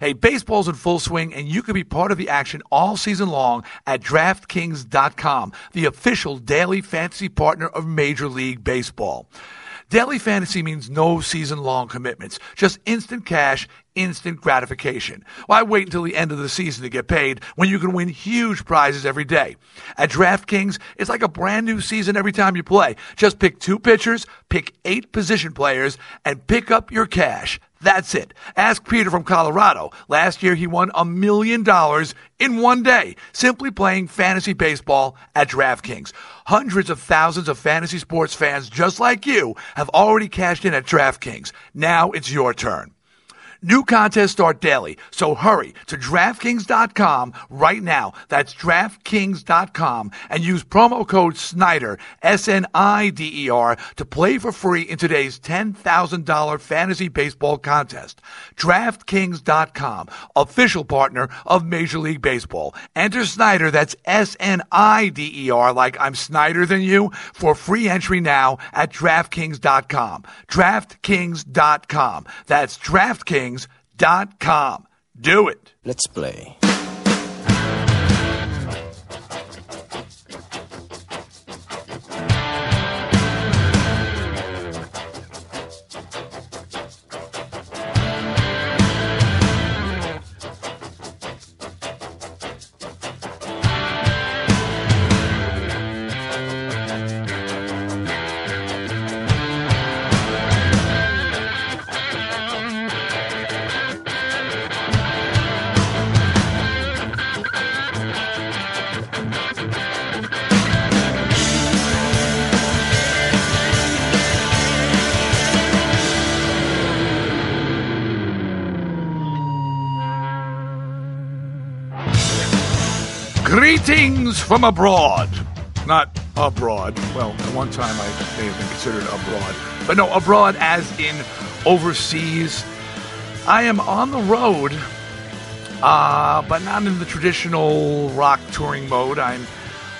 Hey, baseball's in full swing, and you can be part of the action all season long at DraftKings.com, the official daily fantasy partner of Major League Baseball. Daily fantasy means no season long commitments, just instant cash, instant gratification. Why wait until the end of the season to get paid when you can win huge prizes every day? At DraftKings, it's like a brand new season every time you play. Just pick two pitchers, pick eight position players, and pick up your cash. That's it. Ask Peter from Colorado. Last year he won a million dollars in one day simply playing fantasy baseball at DraftKings. Hundreds of thousands of fantasy sports fans just like you have already cashed in at DraftKings. Now it's your turn. New contests start daily, so hurry to DraftKings.com right now. That's DraftKings.com and use promo code Snider, S-N-I-D-E-R, to play for free in today's $10,000 fantasy baseball contest. DraftKings.com, official partner of Major League Baseball. Enter Snider, that's S-N-I-D-E-R, like I'm Snider than you, for free entry now at DraftKings.com. DraftKings.com. That's DraftKings DraftKings.com. Do it. Let's play. Greetings from abroad. Not abroad. Well, at one time I may have been considered abroad. But no, abroad as in overseas. I am on the road, uh, but not in the traditional rock touring mode. I'm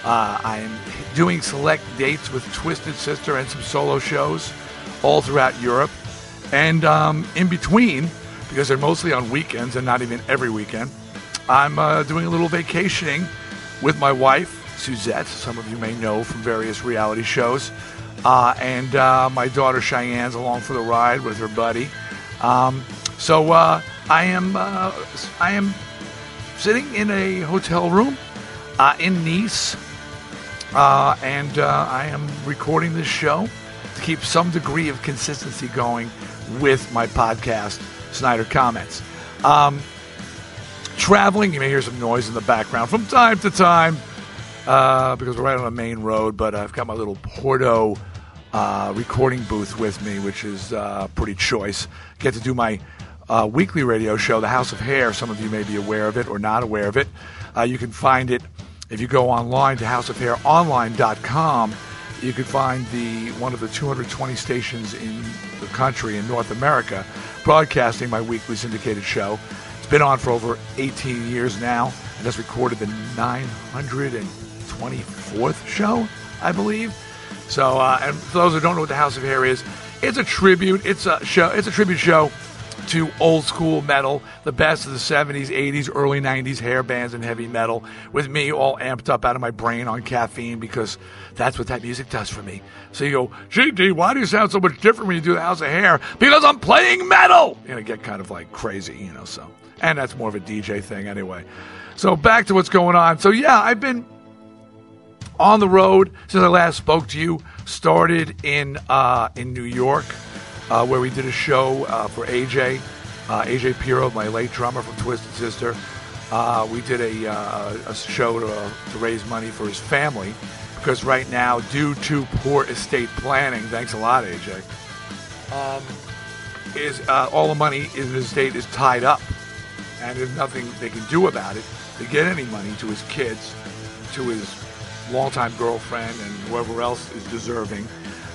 uh, I'm doing select dates with Twisted Sister and some solo shows all throughout Europe. And um, in between, because they're mostly on weekends and not even every weekend, I'm uh, doing a little vacationing with my wife, Suzette, some of you may know from various reality shows, uh, and uh, my daughter Cheyenne's along for the ride with her buddy. Um, so uh, I am uh, I am sitting in a hotel room uh, in Nice, uh, and I am recording this show to keep some degree of consistency going with my podcast, Snider Comments. Um, traveling. You may hear some noise in the background from time to time uh, because we're right on a main road. But I've got my little Porto uh, recording booth with me, which is uh, pretty choice. Get to do my uh, weekly radio show, The House of Hair. Some of you may be aware of it or not aware of it. Uh, you can find it if you go online to houseofhaironline.com. You can find the one of the 220 stations in the country in North America broadcasting my weekly syndicated show. Been on for over 18 years now, and has recorded the 924th show, I believe. So, uh, and for those who don't know what the House of Hair is, it's a tribute. It's a show. It's a tribute show to old school metal, the best of the 70s, 80s, early 90s hair bands and heavy metal, with me all amped up out of my brain on caffeine because that's what that music does for me. So you go, GD, why do you sound so much different when you do the House of Hair? Because I'm playing metal! And I get kind of like crazy, you know, so and that's more of a DJ thing anyway. So back to what's going on. So yeah, I've been on the road since I last spoke to you. Started in uh, in New York, uh, where we did a show uh, for AJ, uh, AJ Pero, my late drummer from Twisted Sister. Uh, we did a, uh, a show to, to raise money for his family because right now, due to poor estate planning, thanks a lot, AJ. Um, is all the money in his estate is tied up and there's nothing they can do about it to get any money to his kids, to his longtime girlfriend, and whoever else is deserving.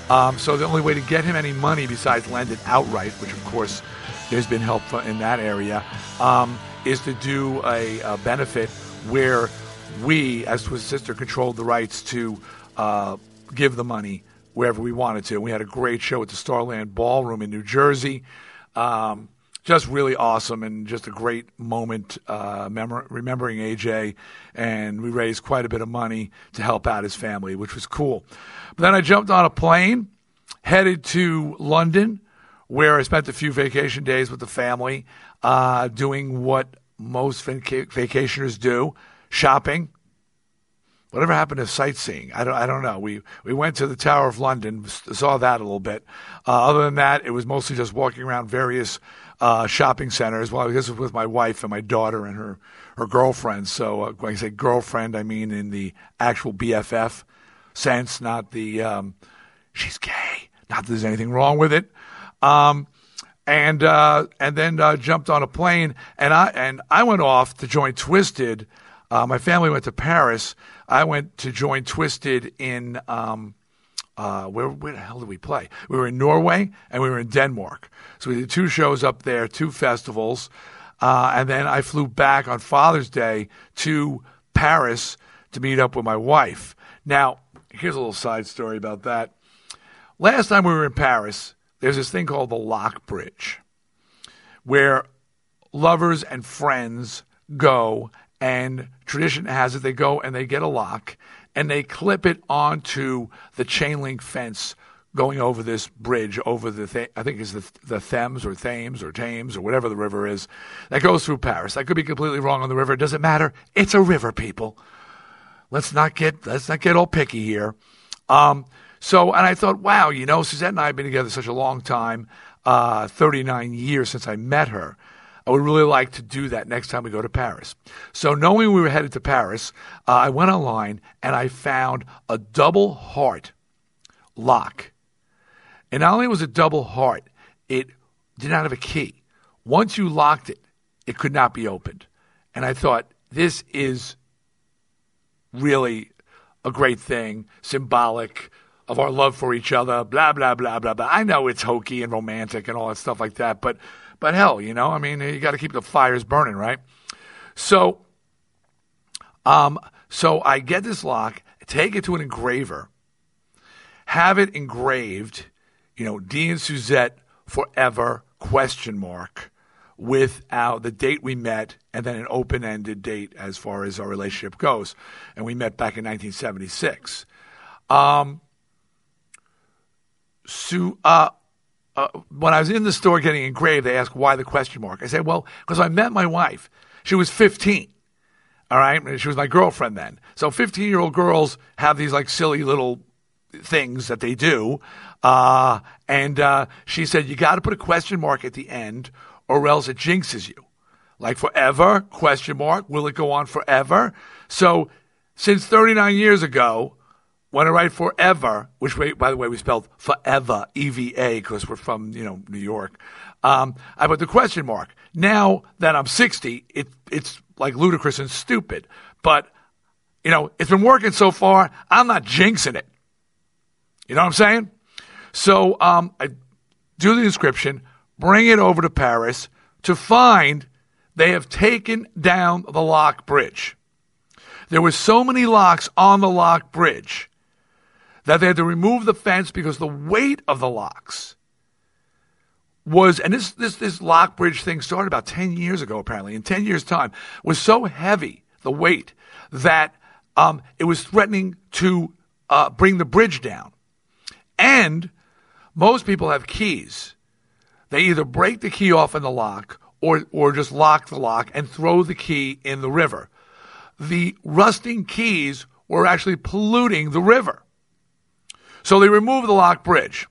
Um, so the only way to get him any money besides lend it outright, which of course there's been help in that area, um, is to do a, a, benefit where we, as Twisted Sister, controlled the rights to uh, give the money wherever we wanted to. We had a great show at the Starland Ballroom in New Jersey. Um, just really awesome and just a great moment uh, mem- remembering AJ. And we raised quite a bit of money to help out his family, which was cool. But then I jumped on a plane, headed to London, where I spent a few vacation days with the family, uh, doing what most vac- vacationers do shopping. Whatever happened to sightseeing? I don't. I don't know. We we went to the Tower of London, saw that a little bit. Uh, other than that, it was mostly just walking around various uh, shopping centers. Well, this was with my wife and my daughter and her her girlfriend. So uh, when I say girlfriend, I mean in the actual BFF sense, not the um, she's gay. Not that there's anything wrong with it. Um, and uh, and then uh, jumped on a plane, and I and I went off to join Twisted. Uh, my family went to Paris. I went to join Twisted in um, uh, where where the hell did we play? We were in Norway and we were in Denmark. So we did two shows up there, two festivals, uh, and then I flew back on Father's Day to Paris to meet up with my wife. Now, here's a little side story about that. Last time we were in Paris, there's this thing called the Lock Bridge, where lovers and friends go, and tradition has it they go and they get a lock and they clip it onto the chain link fence going over this bridge over the Th- I think it's the the Thames or Thames or Thames or whatever the river is that goes through Paris. I could be completely wrong on the river. It doesn't matter. It's a river, people. Let's not get let's not get all picky here. Um, so, and I thought, wow, you know, Suzette and I have been together such a long time, uh, 39 years since I met her. I would really like to do that next time we go to Paris. So, knowing we were headed to Paris, uh, I went online and I found a double heart lock. And not only was it double heart, it did not have a key. Once you locked it, it could not be opened. And I thought, this is really a great thing, symbolic of our love for each other, blah, blah, blah, blah, blah. I know it's hokey and romantic and all that stuff like that, but but hell, you know, I mean, you got to keep the fires burning, right? So, um, so I get this lock, take it to an engraver, have it engraved, you know, Dee and Suzette forever question mark with our, the date we met and then an open-ended date as far as our relationship goes. And we met back in 1976. Um, so, uh, uh, when I was in the store getting engraved, they asked why the question mark. I said, well, because I met my wife. She was 15. All right. She was my girlfriend then. So 15 year old girls have these like silly little things that they do. Uh, and uh, she said, you got to put a question mark at the end or else it jinxes you. Like forever, question mark. Will it go on forever? So since 39 years ago, when I write forever, which way, by the way, we spelled forever, E V A, because we're from, you know, New York. Um, I put the question mark. Now that I'm 60, it, it's like ludicrous and stupid. But, you know, it's been working so far, I'm not jinxing it. You know what I'm saying? So um, I do the inscription, bring it over to Paris to find they have taken down the lock bridge. There were so many locks on the lock bridge that they had to remove the fence because the weight of the locks was, and this, this, this lock bridge thing started about 10 years ago, apparently, in 10 years' time, was so heavy, the weight, that um, it was threatening to uh, bring the bridge down. And most people have keys. They either break the key off in the lock or, or just lock the lock and throw the key in the river. The rusting keys were actually polluting the river. So they remove the lock bridge.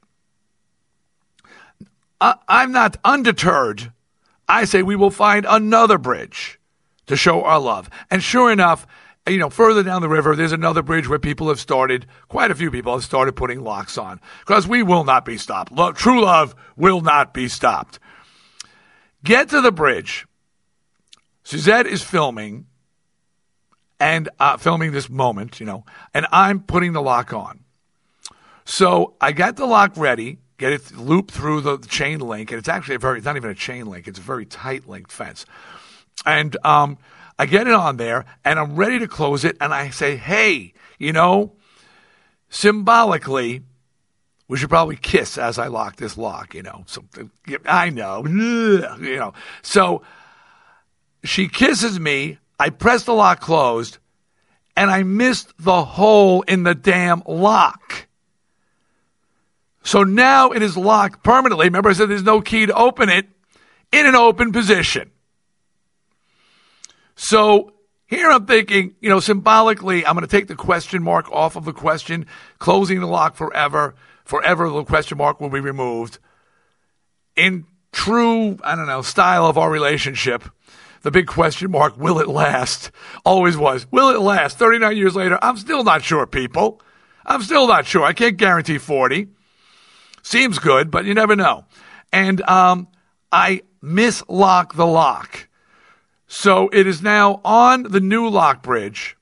I, I'm not undeterred. I say we will find another bridge to show our love. And sure enough, you know, further down the river, there's another bridge where people have started, quite a few people have started putting locks on because we will not be stopped. True love will not be stopped. Get to the bridge. Suzette is filming and uh, filming this moment, you know, and I'm putting the lock on. So I got the lock ready, get it looped through the chain link, and it's actually a very, it's not even a chain link, it's a very tight linked fence. And um, I get it on there, and I'm ready to close it, and I say, hey, you know, symbolically, we should probably kiss as I lock this lock, you know. So I know, you know. So she kisses me. I press the lock closed, and I missed the hole in the damn lock. So now it is locked permanently. Remember, I said there's no key to open it in an open position. So here I'm thinking, you know, symbolically, I'm going to take the question mark off of the question, closing the lock forever. Forever, the question mark will be removed. In true, I don't know, style of our relationship, the big question mark, will it last? Always was. Will it last? 39 years later, I'm still not sure, people. I'm still not sure. I can't guarantee 40. Seems good, but you never know. And um, I mislock the lock. So it is now on the new lock bridge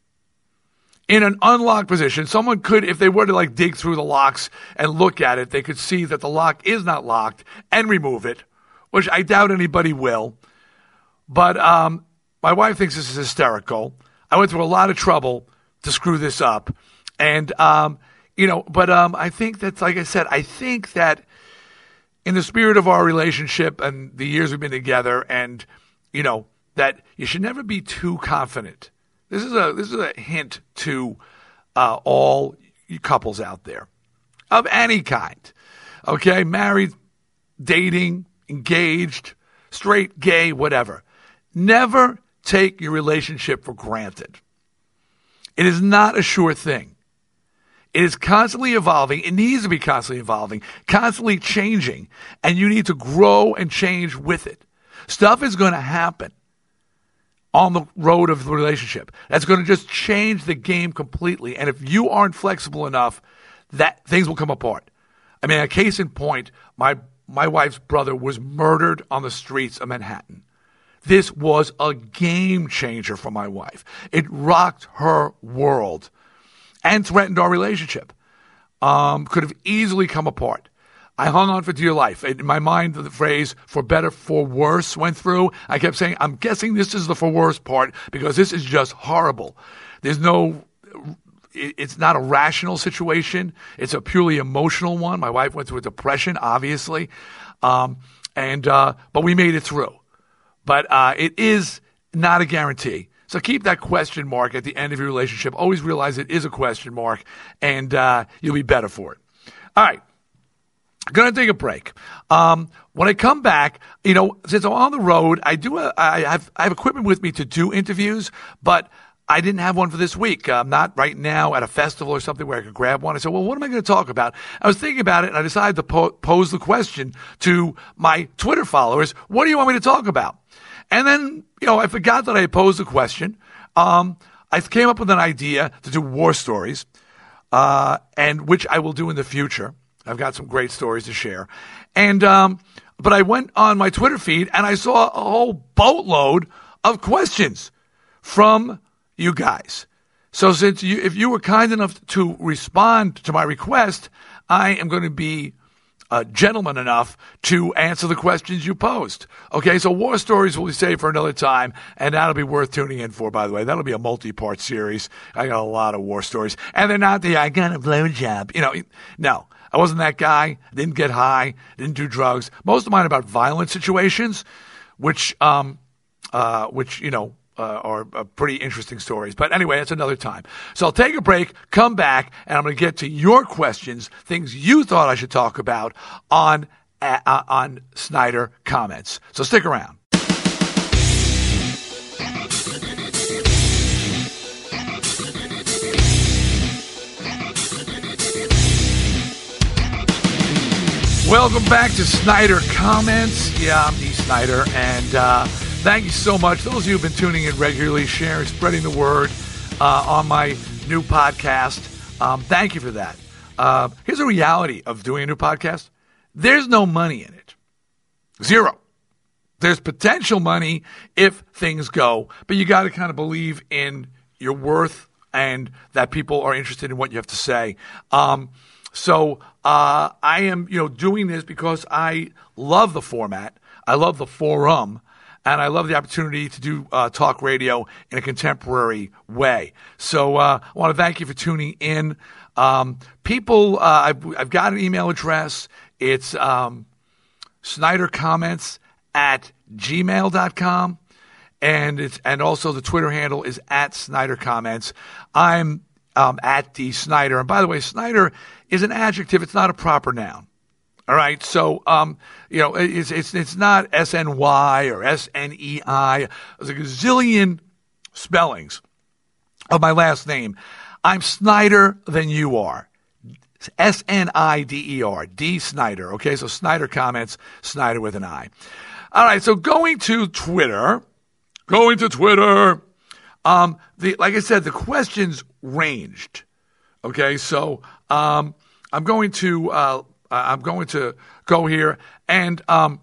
in an unlocked position. Someone could, if they were to like dig through the locks and look at it, they could see that the lock is not locked and remove it, which I doubt anybody will. But um, my wife thinks this is hysterical. I went through a lot of trouble to screw this up. And, um, you know, but um, I think that's, like I said, I think that in the spirit of our relationship and the years we've been together, and, you know, that you should never be too confident. This is a this is a hint to uh, all couples out there of any kind. Okay, married, dating, engaged, straight, gay, whatever. Never take your relationship for granted. It is not a sure thing. It is constantly evolving. It needs to be constantly evolving, constantly changing, and you need to grow and change with it. Stuff is going to happen on the road of the relationship. That's going to just change the game completely. And if you aren't flexible enough, that things will come apart. I mean, a case in point, my my wife's brother was murdered on the streets of Manhattan. This was a game changer for my wife. It rocked her world and threatened our relationship. Um, could have easily come apart. I hung on for dear life. In my mind, the phrase for better, for worse went through. I kept saying, I'm guessing this is the for worse part because this is just horrible. There's no, it's not a rational situation. It's a purely emotional one. My wife went through a depression, obviously. Um, and, uh, but we made it through. But, uh, it is not a guarantee. So keep that question mark at the end of your relationship. Always realize it is a question mark and, uh, you'll be better for it. All right. To take a break. Um, when I come back, you know, since I'm on the road, I do a, I have I have equipment with me to do interviews, but I didn't have one for this week. I'm not right now at a festival or something where I could grab one. I said, well, what am I going to talk about? I was thinking about it and I decided to po- pose the question to my Twitter followers. What do you want me to talk about? And then, you know, I forgot that I posed a question. Um, I came up with an idea to do war stories, uh, and which I will do in the future. I've got some great stories to share. And, um, but I went on my Twitter feed and I saw a whole boatload of questions from you guys. So since you, if you were kind enough to respond to my request, I am going to be uh, gentleman enough to answer the questions you posed. Okay, so war stories will be saved for another time, and that'll be worth tuning in for. By the way, that'll be a multi-part series. I got a lot of war stories, and they're not the I got a blowjob. You know, no. I wasn't that guy. Didn't get high. Didn't do drugs. Most of mine about violent situations, which, um, uh, which you know, uh, are uh, pretty interesting stories. But anyway, that's another time. So I'll take a break, come back, and I'm going to get to your questions, things you thought I should talk about on uh, on Snider comments. So stick around. Welcome back to Snider Comments. Yeah, I'm Dee Snider, and uh, thank you so much. Those of you who've been tuning in regularly, sharing, spreading the word uh, on my new podcast, um, thank you for that. Uh, here's a reality of doing a new podcast there's no money in it, zero. There's potential money if things go, but you got to kind of believe in your worth and that people are interested in what you have to say. Um, so uh, I am, you know, doing this because I love the format. I love the forum. And I love the opportunity to do uh, talk radio in a contemporary way. So uh, I want to thank you for tuning in. Um, people, uh, I've, I've, got an email address. It's um, Snider Comments at gmail.com. And it's and also the Twitter handle is at Snider Comments. I'm um, at the Snider. And by the way, Snider is an adjective. It's not a proper noun. All right. So, um, you know, it's, it's, it's not S-N-Y or S-N-E-I. There's a gazillion spellings of my last name. I'm Snider than you are. S N I D E R, D Snider. Okay, so Snider comments, Snider with an I. All right, so going to Twitter, going to Twitter. Um, the like I said, the questions ranged. Okay, so um, I'm going to uh, I'm going to go here and um,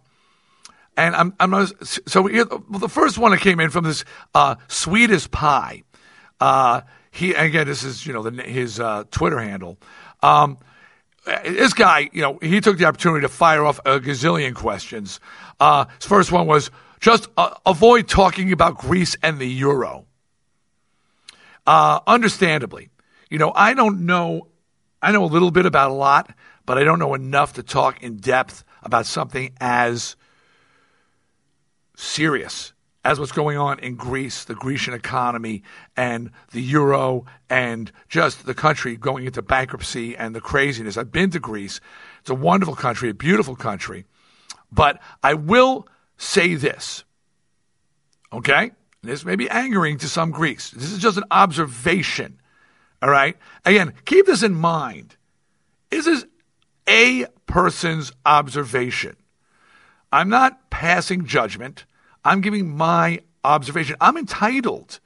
and I'm I'm not, so here, well, the first one that came in from this uh, pie. Uh, he again, this is you know the, his uh, Twitter handle. Um, this guy, you know, he took the opportunity to fire off a gazillion questions. Uh, his first one was just uh, avoid talking about Greece and the euro. Uh, understandably, you know, I don't know. I know a little bit about a lot, but I don't know enough to talk in depth about something as serious as what's going on in Greece, the Grecian economy, and the euro, and just the country going into bankruptcy and the craziness. I've been to Greece. It's a wonderful country, a beautiful country. But I will say this, okay? This may be angering to some Greeks. This is just an observation, all right? Again, keep this in mind. Is this is a person's observation. I'm not passing judgment. I'm giving my observation. I'm entitled.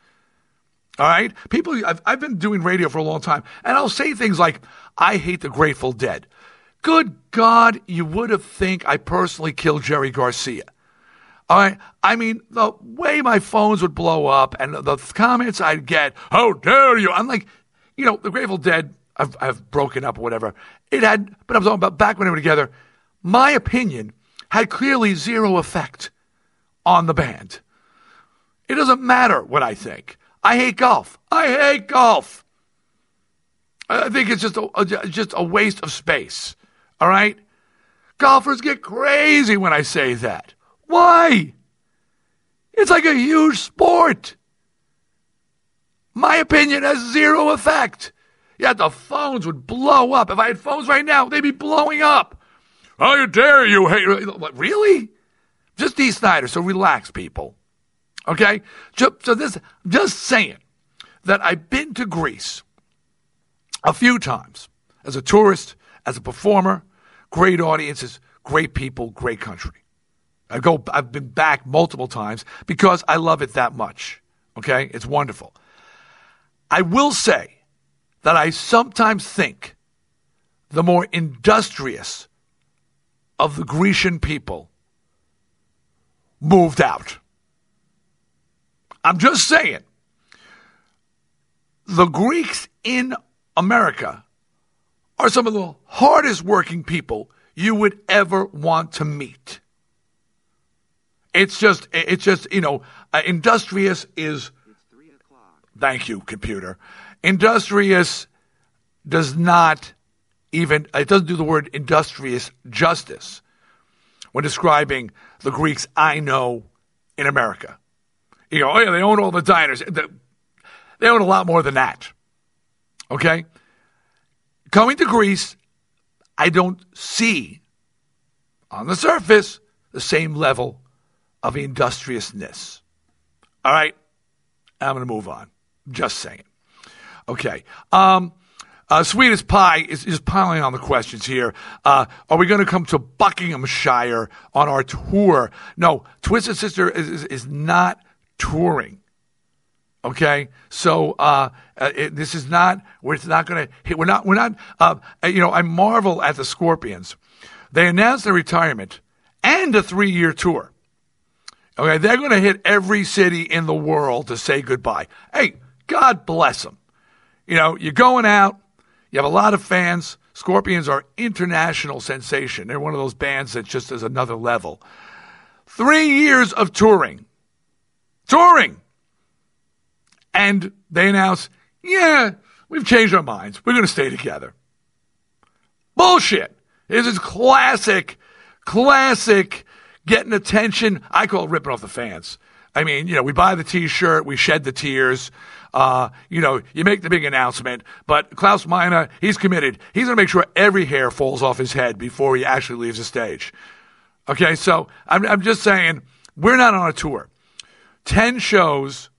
All right? People, I've, I've been doing radio for a long time, and I'll say things like, I hate the Grateful Dead. Good God, you would have think I personally killed Jerry Garcia. All right. I mean, the way my phones would blow up and the comments I'd get, how dare you? I'm like, you know, the Grateful Dead, I've, I've broken up or whatever. It had, but I'm talking about back when they were together. My opinion had clearly zero effect on the band. It doesn't matter what I think. I hate golf. I hate golf. I think it's just a, a, just a waste of space. All right? Golfers get crazy when I say that. Why? It's like a huge sport. My opinion has zero effect. Yeah, the phones would blow up. If I had phones right now, they'd be blowing up. How dare you hate? Really? Just D. Snider. So relax, people. Okay? So this, just saying that I've been to Greece a few times as a tourist, as a performer, great audiences, great people, great country. I go, I've been back multiple times because I love it that much. Okay? It's wonderful. I will say that I sometimes think the more industrious of the Grecian people moved out. I'm just saying. The Greeks in America are some of the hardest working people you would ever want to meet. It's just, it's just, you know, uh, industrious is. Thank you, computer. Industrious does not even, it doesn't do the word industrious justice when describing the Greeks I know in America. You go, oh yeah, they own all the diners. They own a lot more than that. Okay? Coming to Greece, I don't see on the surface the same level of industriousness. All right? I'm going to move on. Just saying. Okay. Um, uh, Swedish Pie is, is piling on the questions here. Uh, are we going to come to Buckinghamshire on our tour? No, Twisted Sister is, is, is not touring. Okay, so uh, uh it, this is not. We're not going to hit. We're not. We're not. Uh, you know, I marvel at the Scorpions. They announced their retirement and a three-year tour. Okay, they're going to hit every city in the world to say goodbye. Hey, God bless them. You know, you're going out. You have a lot of fans. Scorpions are international sensation. They're one of those bands that just is another level. Three years of touring. Touring. And they announce, yeah, we've changed our minds. We're going to stay together. Bullshit. This is classic, classic getting attention. I call it ripping off the fans. I mean, you know, we buy the T-shirt, we shed the tears. Uh, you know, you make the big announcement, but Klaus Meine, he's committed. He's going to make sure every hair falls off his head before he actually leaves the stage. Okay, so I'm, I'm just saying, we're not on a tour. 10 shows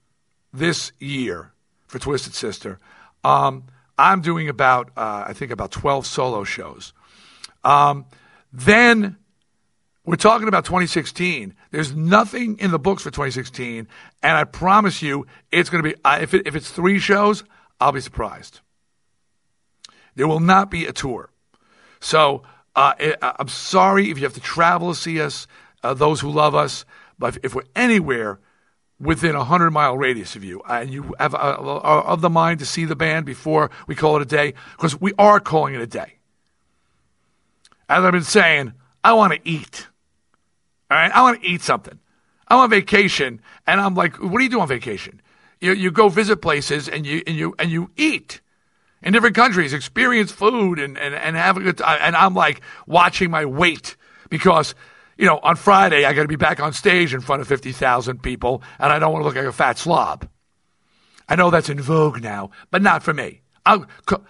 this year for Twisted Sister. Um, I'm doing about, uh, I think, about 12 solo shows. Um, then we're talking about 2016. There's nothing in the books for 2016, and I promise you, it's going to be. Uh, if it, if it's three shows, I'll be surprised. There will not be a tour. So uh, I'm sorry if you have to travel to see us. Uh, those who love us, but if we're anywhere within a hundred mile radius of you, and you have of the mind to see the band before we call it a day, because we are calling it a day. As I've been saying, I want to eat. All right, I want to eat something. I'm on vacation, and I'm like, what do you do on vacation? You you go visit places and you and you and you eat in different countries, experience food and and, and have a good time. And I'm like watching my weight because you know on Friday I got to be back on stage in front of fifty thousand people, and I don't want to look like a fat slob. I know that's in vogue now, but not for me. I'll,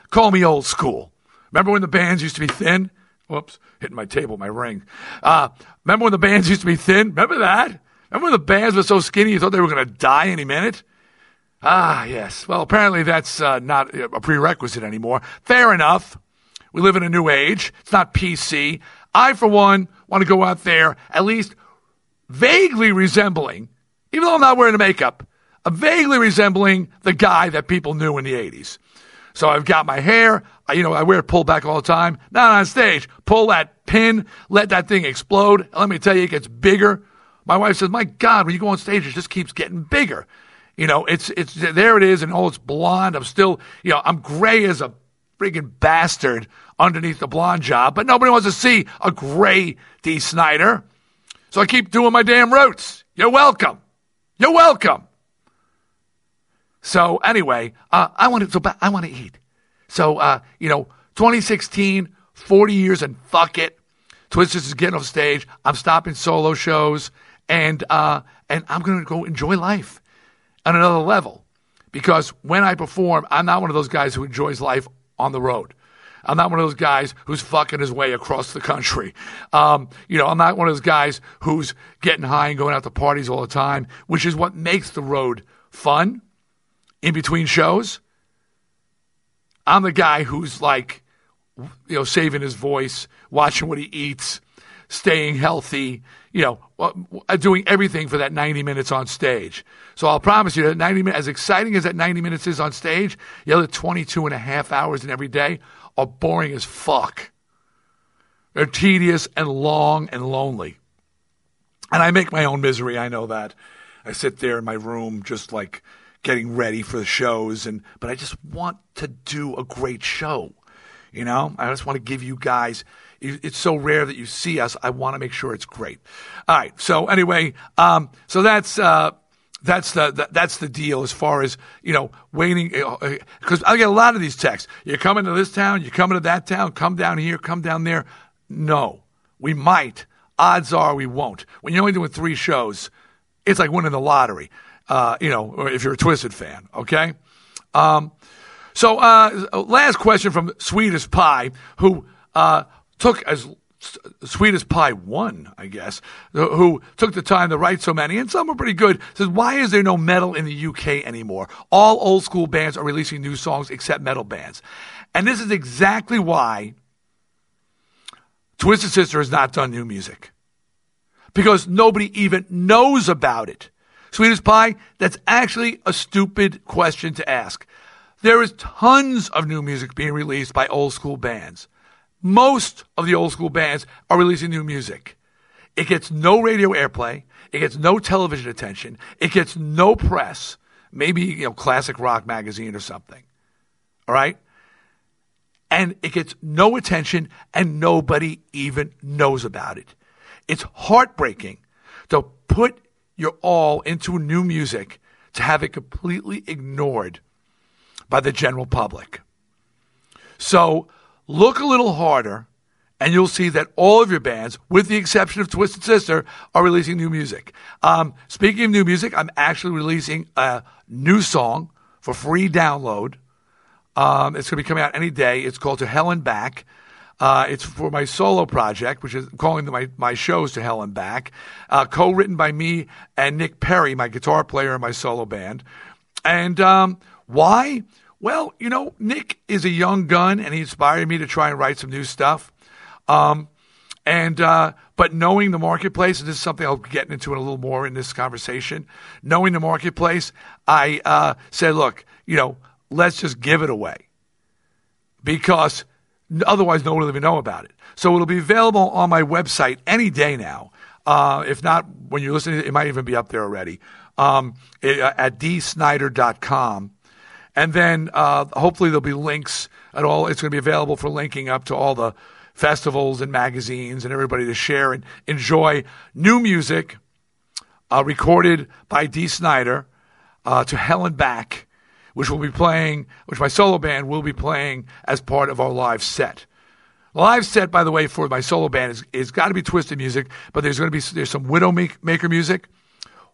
call me old school. Remember when the bands used to be thin? Whoops, hitting my table, my ring. Uh, remember when the bands used to be thin? Remember that? Remember when the bands were so skinny you thought they were going to die any minute? Ah, yes. Well, apparently that's uh, not a prerequisite anymore. Fair enough. We live in a new age. It's not PC. I, for one, want to go out there at least vaguely resembling, even though I'm not wearing the makeup, vaguely resembling the guy that people knew in the 80s. So I've got my hair. You know, I wear it pulled back all the time. Not on stage. Pull that pin, let that thing explode. Let me tell you, it gets bigger. My wife says, "My God, when you go on stage, it just keeps getting bigger." You know, it's it's there. It is, and oh, it's blonde. I'm still, you know, I'm gray as a friggin' bastard underneath the blonde job, but nobody wants to see a gray D. Snider. So I keep doing my damn roots. You're welcome. You're welcome. So anyway, uh, I want to. So I want to eat. So uh, you know, 2016, 40 years, and fuck it. Twisters is getting off stage. I'm stopping solo shows, and uh, and I'm gonna go enjoy life on another level. Because when I perform, I'm not one of those guys who enjoys life on the road. I'm not one of those guys who's fucking his way across the country. Um, you know, I'm not one of those guys who's getting high and going out to parties all the time, which is what makes the road fun in between shows. I'm the guy who's like, you know, saving his voice, watching what he eats, staying healthy, you know, uh, doing everything for that 90 minutes on stage. So I'll promise you that 90 minutes, as exciting as that 90 minutes is on stage, the other 22 and a half hours in every day are boring as fuck. They're tedious and long and lonely. And I make my own misery, I know that. I sit there in my room just like getting ready for the shows and but I just want to do a great show. You know, I just want to give you guys. It's so rare that you see us. I want to make sure it's great. All right. So anyway, um, so that's uh, that's the, the, that's the deal as far as you know waiting because I get a lot of these texts. You're coming to this town. You're coming to that town. Come down here. Come down there. No, we might. Odds are we won't. When you're only doing three shows, it's like winning the lottery uh, you know, if you're a Twisted fan, okay? Um, so, uh, last question from Sweetest Pie, who uh, took as Sweetest Pie one, I guess, who took the time to write so many, and some were pretty good. Says, why is there no metal in the UK anymore? All old school bands are releasing new songs except metal bands. And this is exactly why Twisted Sister has not done new music. Because nobody even knows about it. Sweetest pie? That's actually a stupid question to ask. There is tons of new music being released by old school bands. Most of the old school bands are releasing new music. It gets no radio airplay. It gets no television attention. It gets no press. Maybe, you know, classic rock magazine or something. All right? And it gets no attention and nobody even knows about it. It's heartbreaking to put your all into new music to have it completely ignored by the general public. So look a little harder and you'll see that all of your bands, with the exception of Twisted Sister, are releasing new music. Um, speaking of new music, I'm actually releasing a new song for free download. Um, it's going to be coming out any day. It's called To Hell and Back. Uh, it's for my solo project, which is calling my, my shows To Hell and Back, uh, co written by me and Nick Perry, my guitar player in my solo band. And um, why? Well, you know, Nick is a young gun and he inspired me to try and write some new stuff. Um, and uh, but knowing the marketplace, and this is something I'll get into a little more in this conversation. Knowing the marketplace, I uh, said, look, you know, let's just give it away because otherwise no one will even know about it. So it'll be available on my website any day now. Uh, if not, when you're listening, it might even be up there already um, it, uh, at dsnider.com. And then uh, hopefully there'll be links at all. It's going to be available for linking up to all the festivals and magazines and everybody to share and enjoy new music uh, recorded by Dee Snider uh, to Hell and Back, which will be playing, which my solo band will be playing as part of our live set. live set, by the way, for my solo band is, is got to be twisted music, but there's going to be there's some Widowmaker music.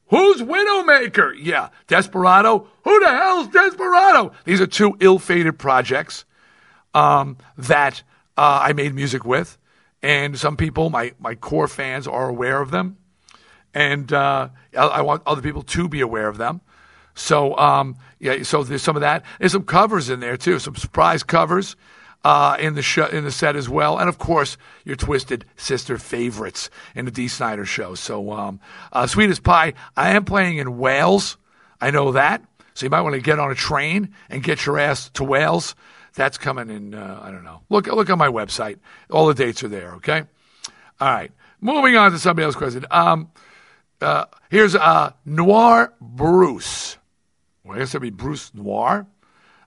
Who's Widowmaker? Yeah, Desperado. Who the hell's Desperado? These are two ill-fated projects um, that uh, I made music with, and some people, my my core fans, are aware of them, and uh, I, I, want other people to be aware of them. So um, yeah, so there's some of that. There's some covers in there too, some surprise covers. Uh, in the show, in the set as well, and of course your Twisted Sister favorites in the D. Snider show. So, um, uh, pie. I am playing in Wales. I know that. So you might want to get on a train and get your ass to Wales that's coming in. Uh, I don't know. Look look on my website. All the dates are there. Okay. All right. Moving on to somebody else's question. Um, uh, here's uh, Noir Bruce. Well, I guess that'd be Bruce Noir.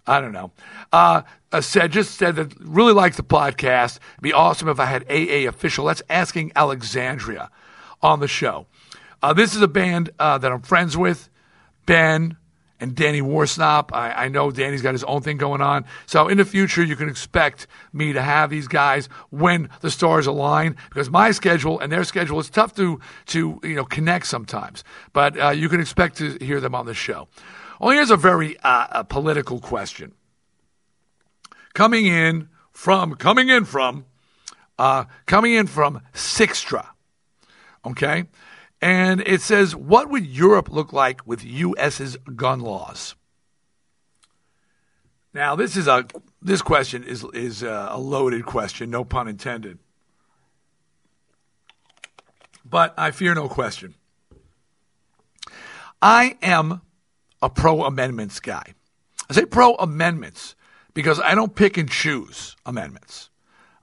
I don't know. Uh, uh, said just said that really likes the podcast. It'd be awesome if I had AA official. That's asking Alexandria on the show. Uh, this is a band uh, that I'm friends with. Ben, and Danny Worsnop. I, I, know Danny's got his own thing going on. So in the future, you can expect me to have these guys when the stars align because my schedule and their schedule is tough to, to you know, connect sometimes. But uh, you can expect to hear them on the show. Well, here's a very uh, a political question. Coming in from, coming in from, uh, coming in from Sixtra. Okay? And it says, What would Europe look like with U.S.'s gun laws? Now, this is a this question is is a loaded question, no pun intended. But I fear no question. I am a pro amendments guy. I say pro amendments because I don't pick and choose amendments.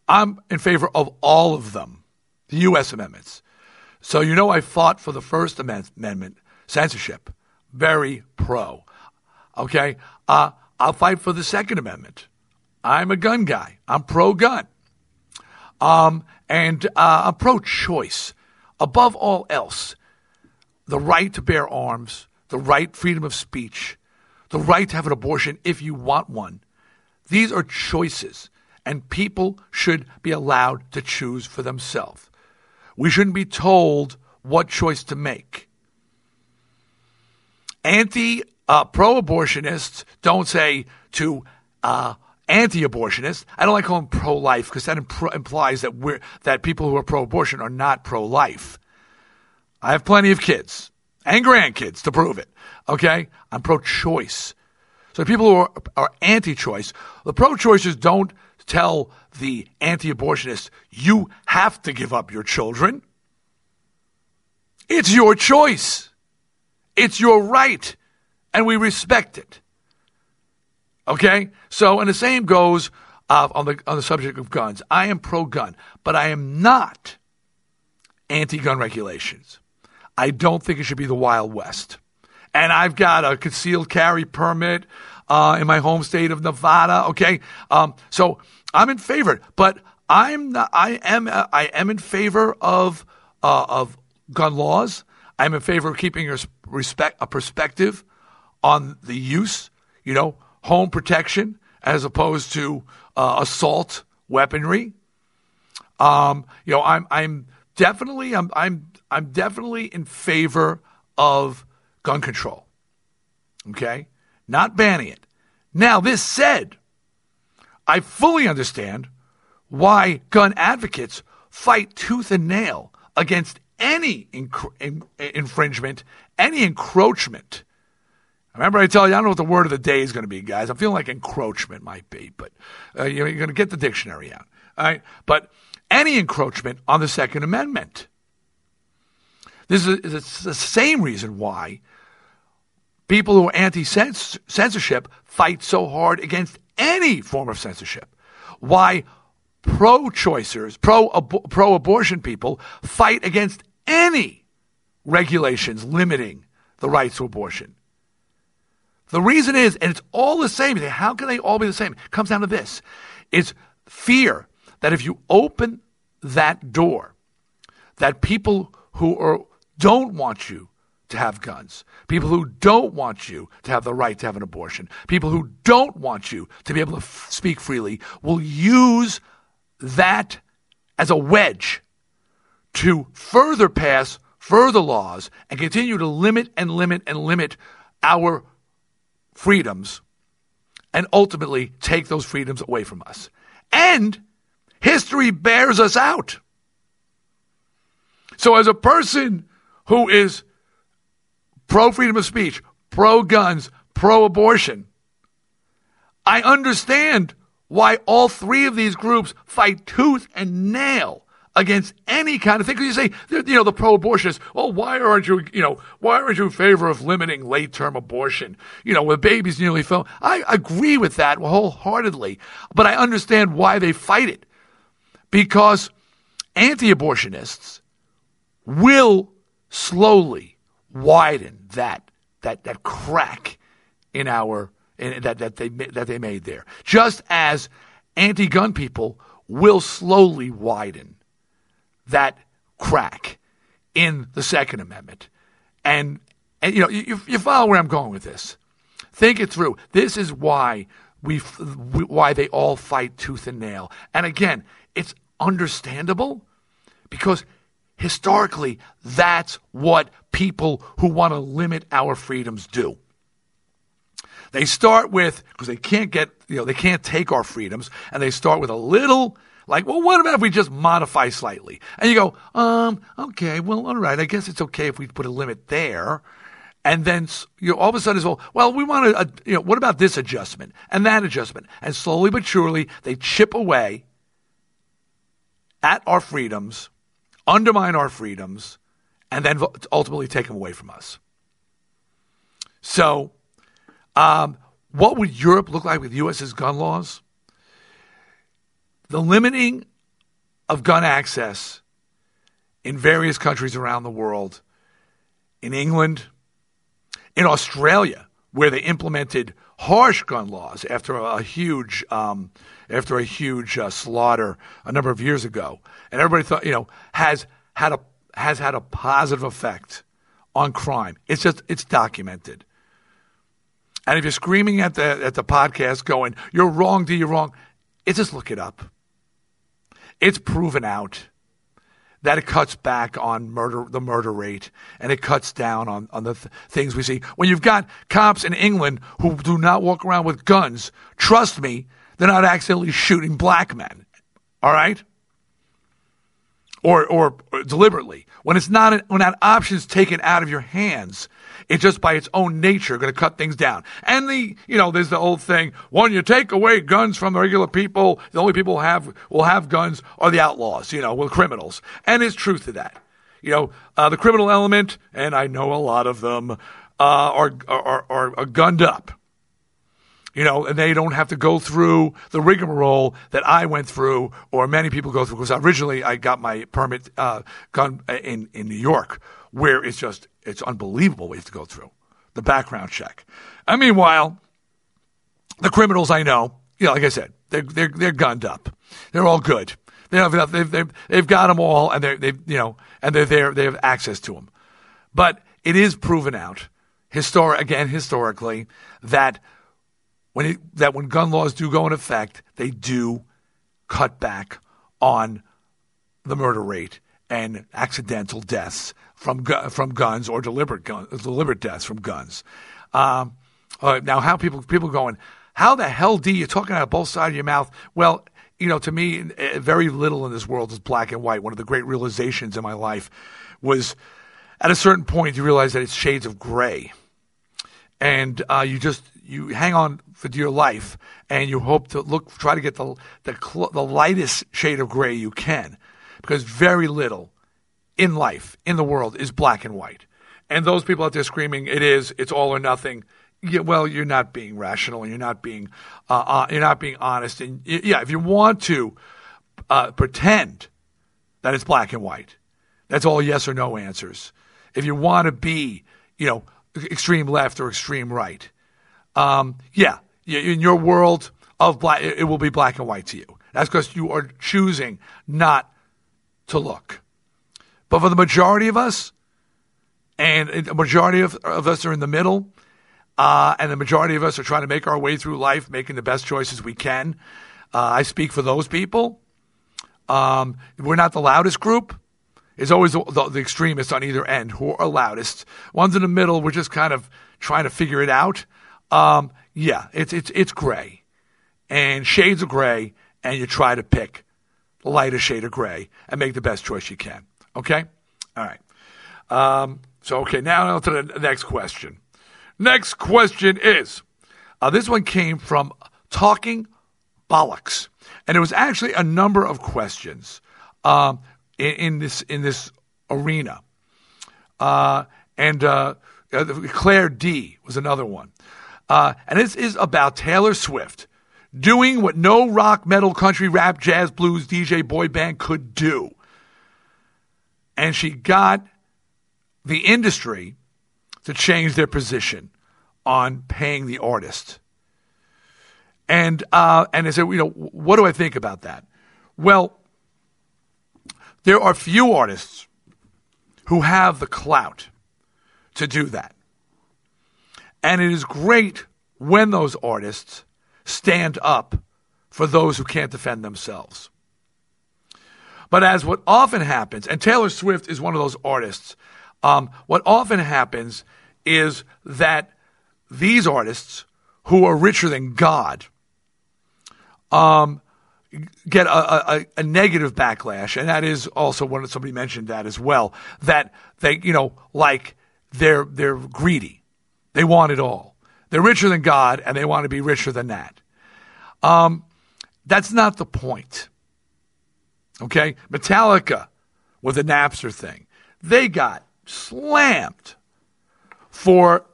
I'm in favor of all of them, the U.S. amendments. So, you know, I fought for the First Amendment, censorship, very pro. Okay? Uh, I'll fight for the Second Amendment. I'm a gun guy, I'm pro gun. Um, and uh, I'm pro choice. Above all else, the right to bear arms, the right freedom of speech, the right to have an abortion if you want one. These are choices, and people should be allowed to choose for themselves. We shouldn't be told what choice to make. Anti uh, pro abortionists don't say to uh, anti abortionists. I don't like calling pro life because that imp- implies that we're that people who are pro abortion are not pro life. I have plenty of kids and grandkids to prove it. Okay? I'm pro choice. So people who are, are anti choice, the pro choicers don't tell the anti abortionist, you have to give up your children. It's your choice. It's your right. And we respect it. Okay? So, and the same goes uh, on, the, on the subject of guns. I am pro gun, but I am not anti gun regulations. I don't think it should be the Wild West. And I've got a concealed carry permit uh, in my home state of Nevada. Okay, um, so I'm in favor, but I'm not, I am I am in favor of uh, of gun laws. I'm in favor of keeping a, respect, a perspective on the use, you know, home protection as opposed to uh, assault weaponry. Um, you know, I'm I'm definitely I'm I'm I'm definitely in favor of gun control. Okay, not banning it. Now, this said, I fully understand why gun advocates fight tooth and nail against any inc- in- infringement, any encroachment. Remember, I tell you, I don't know what the word of the day is going to be, guys. I'm feeling like encroachment might be, but uh, you're going to get the dictionary out. All right, but any encroachment on the Second Amendment. This is, the same reason why people who are anti censorship fight so hard against any form of censorship. Why pro choicers, pro pro abortion people fight against any regulations limiting the rights to abortion. The reason is, and it's all the same. How can they all be the same? It comes down to this: it's fear that if you open that door, that people who are, don't want you to have guns, people who don't want you to have the right to have an abortion, people who don't want you to be able to f- speak freely, will use that as a wedge to further pass further laws and continue to limit and limit and limit our freedoms and ultimately take those freedoms away from us. And history bears us out. So, as a person who is pro freedom of speech, pro guns, pro abortion, I understand why all three of these groups fight tooth and nail against any kind of thing. Because you say, you know, the pro-abortionists, well, why aren't you, you know, why aren't you in favor of limiting late-term abortion? You know, where babies nearly fell. I agree with that wholeheartedly, but I understand why they fight it. Because anti-abortionists will slowly widen that that that crack in our in, that that they that they made there. Just as anti-gun people will slowly widen that crack in the Second Amendment. And, and you know, you, you follow where I'm going with this. Think it through. This is why we, why they all fight tooth and nail. And again, it's understandable because historically that's what people who want to limit our freedoms do. They start with because they can't get, you know, they can't take our freedoms and they start with a little like, well, what about if we just modify slightly? And you go, um, okay, well, all right, I guess it's okay if we put a limit there. And then you know, all of a sudden, well, well, we want to, you know, what about this adjustment and that adjustment? And slowly but surely, they chip away at our freedoms, undermine our freedoms, and then ultimately take them away from us. So, um, what would Europe look like with U.S.'s gun laws? the limiting of gun access in various countries around the world, in England, in Australia, where they implemented harsh gun laws after a, huge um, after a huge uh, slaughter a number of years ago, and everybody thought you know has had a has had a positive effect on crime. It's just it's documented. And if you're screaming at the at the podcast, going "You're wrong, do you wrong?" It's just look it up. It's proven out that it cuts back on murder, the murder rate, and it cuts down on, on the th- things we see. When you've got cops in England who do not walk around with guns, trust me, they're not accidentally shooting black men. All right? Or, or, or deliberately. When it's not, when that option's taken out of your hands, it's just by its own nature going to cut things down. And the, you know, there's the old thing: when you take away guns from the regular people, the only people who have will have guns are the outlaws. You know, well, criminals. And there's truth to that. You know, uh, the criminal element, and I know a lot of them, uh, are, are, are, are gunned up you know, and they don't have to go through the rigmarole that I went through or many people go through. Because originally I got my permit uh, gun in, in New York, where it's just it's unbelievable what you have to go through the background check. And meanwhile, the criminals I know, you know, like I said, they're they're they're gunned up. They're all good. They have they've, they've, they've got them all, and they they you know, and they're there. They have access to them. But it is proven out, histor- again, historically, that when, it, that when gun laws do go in effect, they do cut back on the murder rate and accidental deaths from gu- from guns or deliberate gun- deliberate deaths from guns. Um, now, how people people going? How the hell do you talking out of both sides of your mouth? Well, you know, to me, eh, very little in this world is black and white. One of the great realizations in my life was at a certain point you realize that it's shades of gray, and uh, you just you hang on for dear life, and you hope to look try to get the the, cl- the lightest shade of gray you can, because very little in life in the world is black and white, and those people out there screaming it is it's all or nothing. Yeah, well, you're not being rational, and you're not being uh, uh, you're not being honest, and yeah, if you want to uh, pretend that it's black and white, that's all yes or no answers. If you want to be, you know, extreme left or extreme right, um, yeah, in your world of black, it will be black and white to you. That's because you are choosing not to look. But for the majority of us, and the majority of, of us are in the middle, uh, and the majority of us are trying to make our way through life, making the best choices we can. Uh, I speak for those people. Um, we're not the loudest group. It's always the, the, the, extremists on either end who are loudest. Ones in the middle, we're just kind of trying to figure it out. Um, yeah, it's it's it's gray, and shades of gray, and you try to pick the lighter shade of gray and make the best choice you can. Okay, all right. Um, so okay, now on to the next question. Next question is uh, this one came from Talking Bollocks, and it was actually a number of questions um, in, in, this in this arena. Uh, and uh, uh Claire D was another one, uh, and this is about Taylor Swift doing what no rock, metal, country, rap, jazz, blues, DJ, boy band could do, and she got the industry to change their position on paying the artist. And uh, and I said, you know, what do I think about that? Well, there are few artists who have the clout to do that. And it is great when those artists stand up for those who can't defend themselves. But as what often happens, and Taylor Swift is one of those artists um, what often happens is that these artists who are richer than God um, get a, a, a, negative backlash, and that is also when somebody mentioned that as well. That they, you know, like they're they're greedy, they want it all. They're richer than God, and they want to be richer than that. Um, that's not the point. Okay, Metallica with the Napster thing, they got slammed for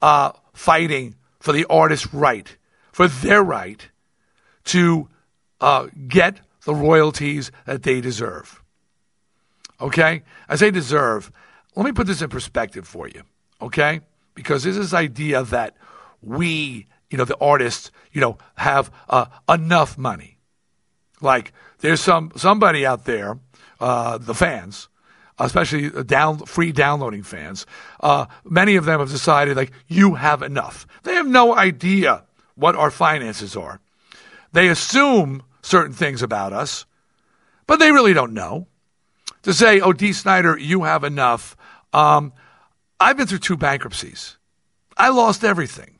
uh, fighting for the artist's right, for their right to uh, get the royalties that they deserve. Okay? I say deserve. Let me put this in perspective for you. Okay? Because there's this idea that we, you know, the artists, you know, have uh, enough money. Like there's some somebody out there, uh, the fans, especially down free downloading fans, uh, many of them have decided like you have enough. They have no idea what our finances are. They assume certain things about us, but they really don't know. To say, "Oh, Dee Snider, you have enough." Um, I've been through two bankruptcies. I lost everything.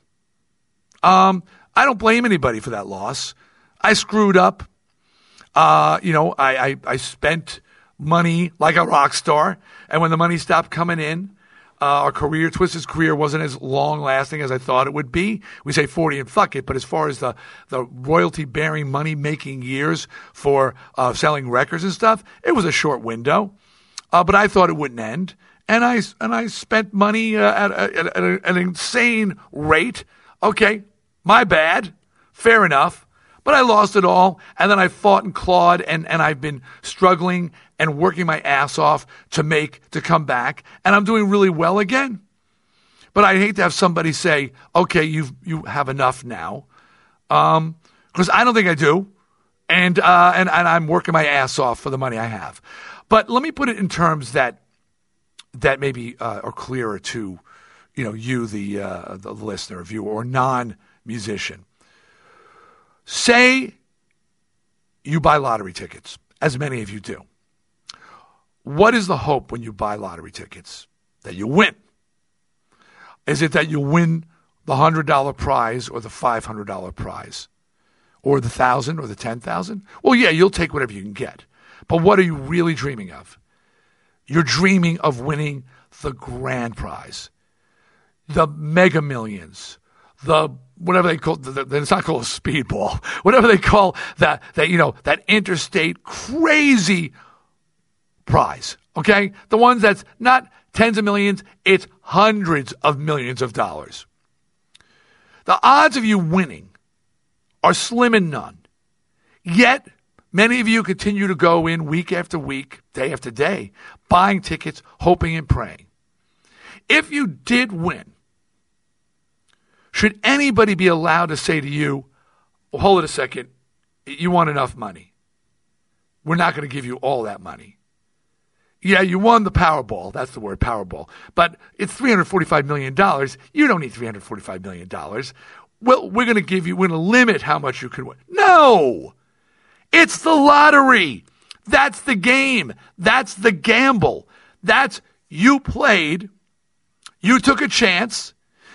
Um, I don't blame anybody for that loss. I screwed up. Uh, you know, I, I, I spent money like a rock star. And when the money stopped coming in, uh, our career, Twisted's career wasn't as long lasting as I thought it would be. We say 40 and fuck it, but as far as the, the royalty bearing, money making years for uh, selling records and stuff, it was a short window. Uh, but I thought it wouldn't end. And I, and I spent money uh, at, at, at, an insane rate. Okay, my bad. Fair enough but I lost it all. And then I fought and clawed and, and I've been struggling and working my ass off to make, to come back. And I'm doing really well again. But I hate to have somebody say, okay, you've, you have enough now. Um, cause I don't think I do. And, uh, and, and I'm working my ass off for the money I have. But let me put it in terms that that maybe uh, are clearer to you know you, the uh, the listener, viewer, or non-musician. Say you buy lottery tickets, as many of you do. What is the hope when you buy lottery tickets? That you win. Is it that you win the $100 prize or the $500 prize? Or the 1000 or the 10,000? Well, yeah, you'll take whatever you can get. But what are you really dreaming of? You're dreaming of winning the grand prize, the mega millions, the whatever they call the, the, it's not called a speedball, whatever they call that that you know that interstate crazy prize. Okay, the ones that's not tens of millions, it's hundreds of millions of dollars. The odds of you winning are slim and none. Yet Many of you continue to go in week after week, day after day, buying tickets, hoping and praying. If you did win, should anybody be allowed to say to you, well, hold it a second, you want enough money? We're not going to give you all that money. Yeah, you won the Powerball. That's the word, Powerball. But it's $345 million. You don't need $345 million. Well, we're going to give you, we're going to limit how much you can win. No! It's the lottery. That's the game. That's the gamble. That's you played. You took a chance.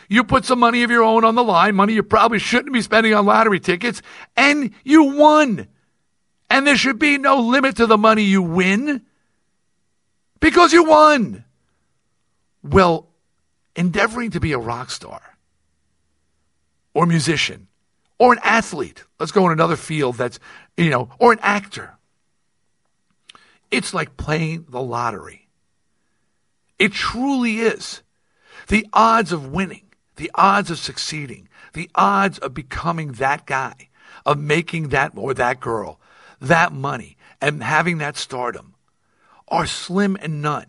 You put some money of your own on the line, money you probably shouldn't be spending on lottery tickets, and you won. And there should be no limit to the money you win because you won. Well, endeavoring to be a rock star or musician or an athlete, let's go in another field that's you know, or an actor. It's like playing the lottery. It truly is. The odds of winning, the odds of succeeding, the odds of becoming that guy, of making that or that girl, that money, and having that stardom are slim and none.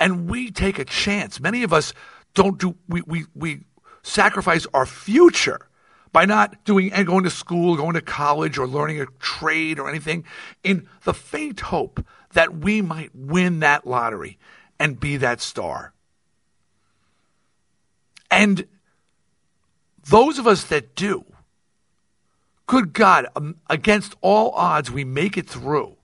And we take a chance. Many of us don't do, we, we, we sacrifice our future by not doing and going to school, going to college, or learning a trade or anything, in the faint hope that we might win that lottery and be that star. And those of us that do, good God, um, against all odds, we make it through.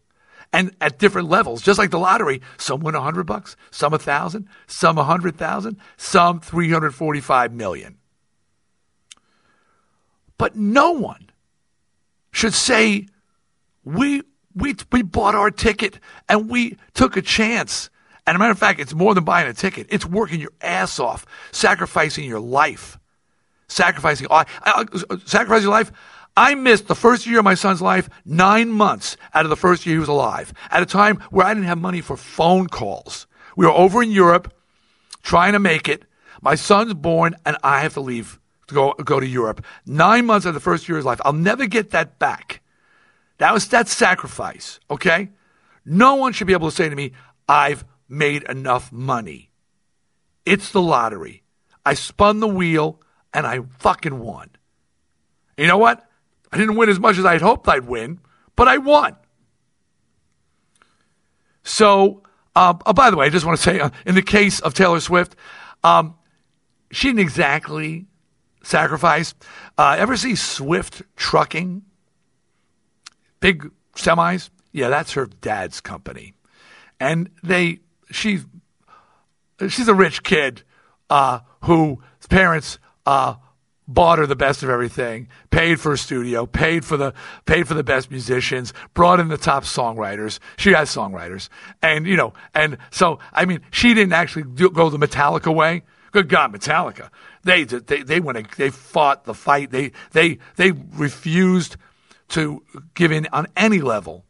And at different levels, just like the lottery, some win a hundred bucks, some a thousand, some a hundred thousand, some three hundred forty-five million. But no one should say, we, we, we bought our ticket and we took a chance. And a matter of fact, it's more than buying a ticket. It's working your ass off, sacrificing your life, sacrificing, uh, uh, sacrificing your life. I missed the first year of my son's life, nine months out of the first year he was alive, at a time where I didn't have money for phone calls. We were over in Europe trying to make it. My son's born, and I have to leave to go go to Europe. Nine months of the first year of his life. I'll never get that back. That was that sacrifice. Okay, no one should be able to say to me, "I've made enough money." It's the lottery. I spun the wheel and I fucking won. You know what? I didn't win as much as I'd hoped I'd win, but I won. So, uh, oh, by the way, I just want to say, uh, in the case of Taylor Swift, um, she didn't exactly sacrifice. Uh, ever see Swift Trucking? Big semis? Yeah, that's her dad's company. And they, she, she's a rich kid uh, parents uh, bought her the best of everything, paid for a studio, paid for the paid for the best musicians, brought in the top songwriters. She has songwriters, and you know, and so I mean, she didn't actually do, go the Metallica way. Good God, Metallica! They they they went they fought the fight. They they they refused to give in on any level,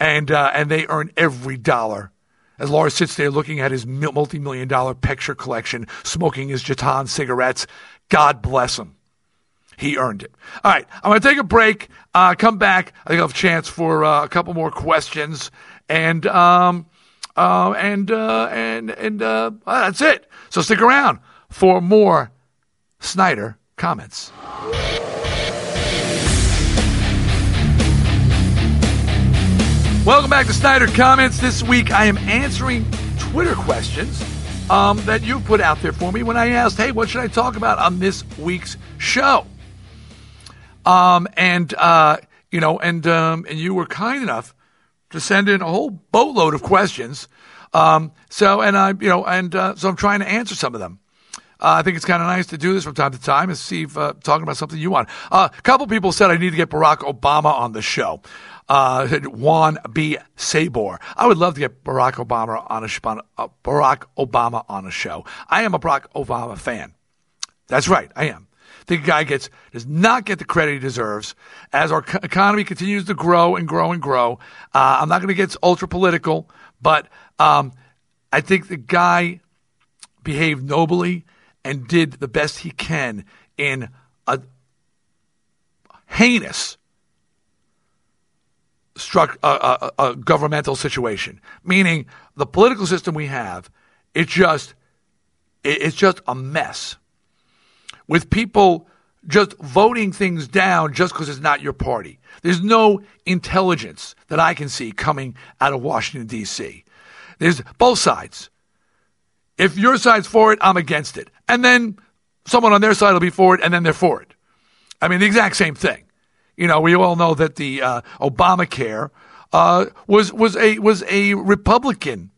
and uh, and they earned every dollar. As Lars sits there looking at his multi-million dollar picture collection, smoking his Jaton cigarettes, God bless him. He earned it. All right, I'm going to take a break. Uh, come back. I think I'll have a chance for uh, a couple more questions, and um, uh, and uh, and and uh, that's it. So stick around for more Snider comments. Welcome back to Snider Comments. This week I am answering Twitter questions um, that you put out there for me when I asked, hey, what should I talk about on this week's show? Um, and, uh, you know, and, um, and you were kind enough to send in a whole boatload of questions. Um, so, and I, you know, and uh, so I'm trying to answer some of them. Uh, I think it's kind of nice to do this from time to time and see if uh, talking about something you want. Uh, a couple people said I need to get Barack Obama on the show. Uh, Juan B. Sabor. I would love to get Barack Obama on a uh, Barack Obama on a show. I am a Barack Obama fan. That's right, I am. The guy gets does not get the credit he deserves as our economy continues to grow and grow and grow. Uh, I'm not going to get ultra political, but um, I think the guy behaved nobly and did the best he can in a heinous struck a, a, a, governmental situation, meaning the political system we have, it just, it's just a mess with people just voting things down just because it's not your party. There's no intelligence that I can see coming out of Washington D.C. There's both sides. If your side's for it, I'm against it. And then someone on their side will be for it, and then they're for it. I mean, the exact same thing. You know, we all know that the uh, Obamacare uh, was was a was a Republican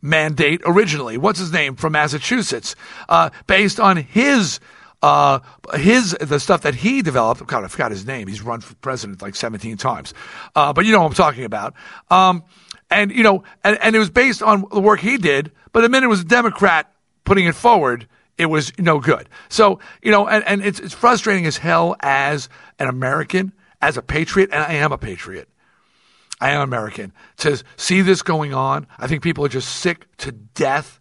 mandate originally. What's his name from Massachusetts? Uh, based on his uh, his the stuff that he developed. God, I forgot his name. He's run for president like 17 times. Uh, but you know what I'm talking about. Um, and you know, and, and it was based on the work he did. But the minute it was a Democrat putting it forward, it was no good. So you know, and, and it's it's frustrating as hell as an American, as a patriot, and I am a patriot. I am American. To see this going on, I think people are just sick to death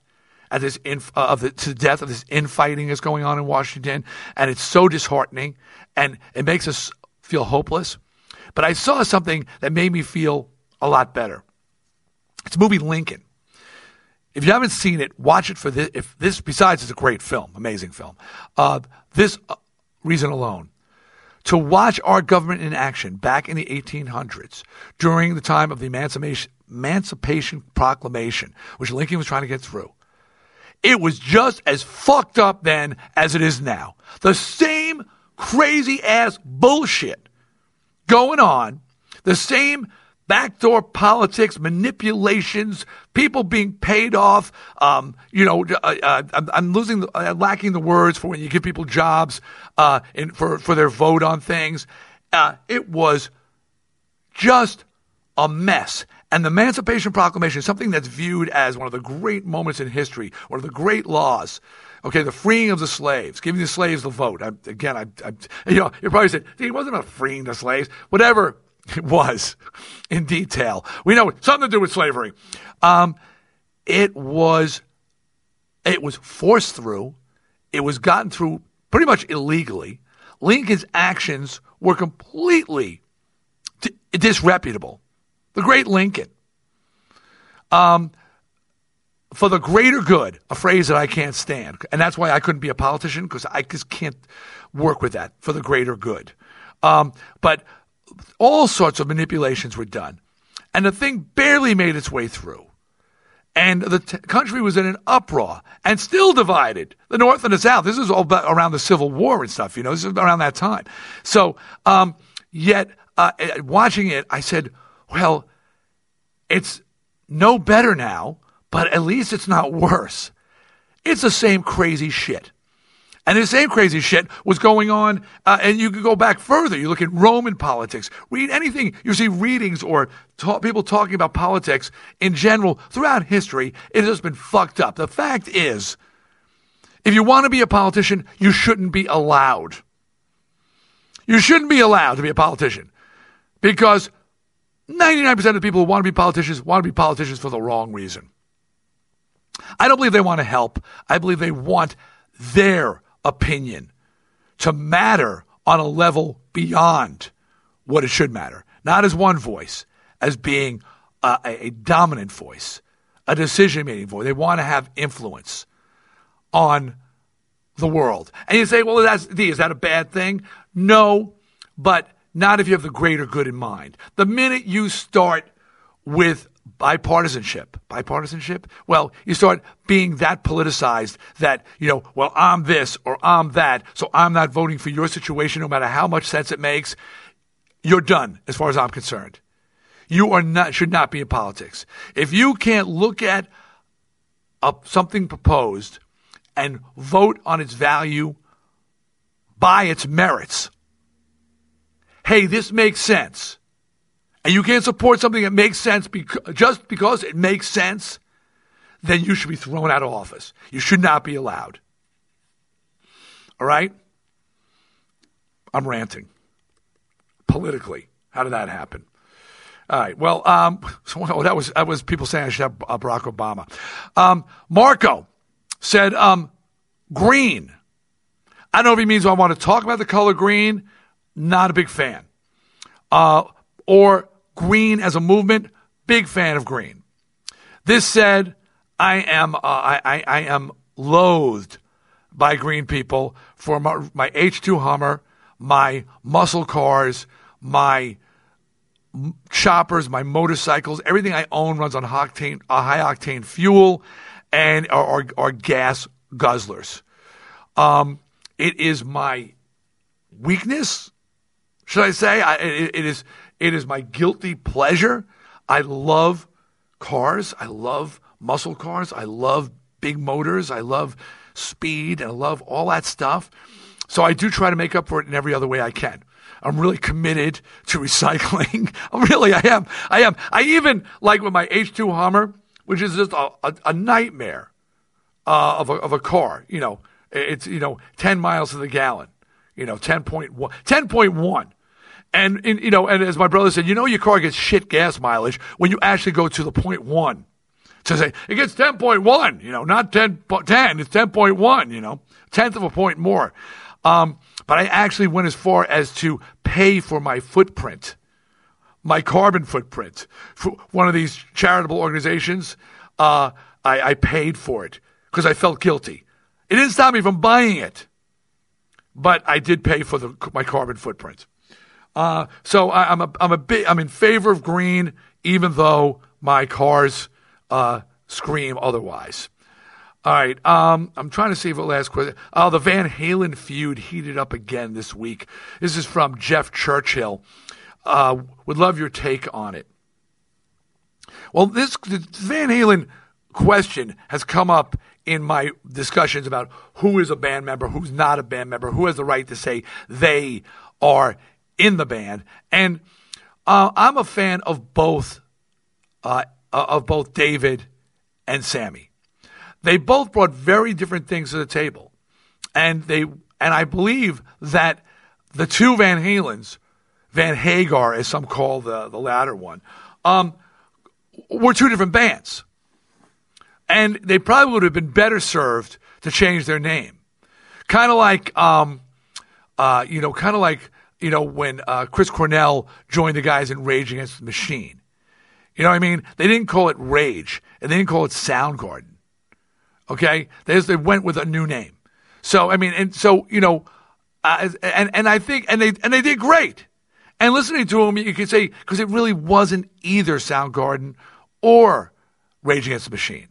at this inf- uh, of the to death of this infighting that's going on in Washington, and it's so disheartening, and it makes us feel hopeless. But I saw something that made me feel a lot better. It's a movie Lincoln. If you haven't seen it, watch it for this. If this, besides, it's a great film, amazing film. Uh, this uh, reason alone, to watch our government in action back in the 1800s during the time of the Emancipation, Emancipation Proclamation, which Lincoln was trying to get through. It was just as fucked up then as it is now. The same crazy ass bullshit going on, the same backdoor politics, manipulations, people being paid off. Um, you know, uh, uh, I'm, losing, the, uh, lacking the words for when you give people jobs uh, for for their vote on things. Uh, it was just a mess. And the Emancipation Proclamation something that's viewed as one of the great moments in history, one of the great laws. Okay, the freeing of the slaves, giving the slaves the vote. I, again, I, I, you know, you probably said, it wasn't about freeing the slaves. Whatever it was in detail. We know something to do with slavery. Um, it was, it was forced through. It was gotten through pretty much illegally. Lincoln's actions were completely t- disreputable. The great Lincoln. Um, for the greater good, a phrase that I can't stand. And that's why I couldn't be a politician because I just can't work with that for the greater good. Um, but all sorts of manipulations were done. And the thing barely made its way through. And the t- country was in an uproar and still divided, the North and the South. This is all around the Civil War and stuff, you know, this is around that time. So, um, yet, uh, eh, watching it, I said, well, it's no better now, but at least it's not worse. It's the same crazy shit. And the same crazy shit was going on, uh, and you could go back further. You look at Roman politics, read anything, you see readings or talk, people talking about politics in general throughout history. It has just been fucked up. The fact is, if you want to be a politician, you shouldn't be allowed. You shouldn't be allowed to be a politician because 99% of the people who want to be politicians want to be politicians for the wrong reason. I don't believe they want to help. I believe they want their opinion to matter on a level beyond what it should matter. Not as one voice, as being a, a dominant voice, a decision making voice. They want to have influence on the world. And you say, well, that's, is that a bad thing? No, but not if you have the greater good in mind. The minute you start with bipartisanship. Bipartisanship? Well, you start being that politicized that, you know, well, I'm this or I'm that, so I'm not voting for your situation no matter how much sense it makes. You're done as far as I'm concerned. You are not should not be in politics. If you can't look at a, something proposed and vote on its value by its merits. Hey, this makes sense. And you can't support something that makes sense just because it makes sense, then you should be thrown out of office. You should not be allowed. All right? I'm ranting. Politically. How did that happen? All right. Well, um, so, well, that was that was people saying I should have uh, Barack Obama. Um, Marco said um, green. I don't know if he means I want to talk about the color green. Not a big fan. Uh, or green as a movement. Big fan of green. This said, I am uh, I, I, I, am loathed by green people for my, my H2 Hummer, my muscle cars, my choppers, my motorcycles, everything I own runs on octane, uh, high octane fuel and are or, gas guzzlers. Um, it is my weakness, should I say? I, it, it is it is my guilty pleasure. I love cars. I love muscle cars. I love big motors. I love speed and I love all that stuff. So I do try to make up for it in every other way I can. I'm really committed to recycling. really, I am. I am. I even like with my H2 Hummer, which is just a, a, a nightmare uh, of, a, of a car. You know, it's, you know, 10 miles to the gallon, you know, 10.1, 10.1. And, in, you know, and as my brother said, you know, your car gets shit gas mileage when you actually go to the point one to say it gets 10.1, you know, not 10, 10 it's 10.1, you know, tenth of a point more. Um, but I actually went as far as to pay for my footprint, my carbon footprint. For one of these charitable organizations, uh, I, I paid for it because I felt guilty. It didn't stop me from buying it, but I did pay for the, my carbon footprint. Uh, so I, am a, I'm a bit, I'm in favor of green, even though my cars uh, scream otherwise. All right. Um, I'm trying to save a last question. Oh, the Van Halen feud heated up again this week. This is from Jeff Churchill. Uh, would love your take on it. Well, this Van Halen question has come up in my discussions about who is a band member, who's not a band member, who has the right to say they are in the band, and uh, I'm a fan of both uh, of both David and Sammy. They both brought very different things to the table. And they and I believe that the two Van Halens, Van Hagar, as some call the, the latter one, um, were two different bands. And they probably would have been better served to change their name. Kind of like, um, uh, you know, kind of like, you know, when uh, Chris Cornell joined the guys in Rage Against the Machine. You know what I mean? They didn't call it Rage, and they didn't call it Soundgarden. Okay, they they went with a new name. So I mean, and so you know, uh, and and I think and they and they did great. And listening to them, you could say because it really wasn't either Soundgarden or Rage Against the Machine,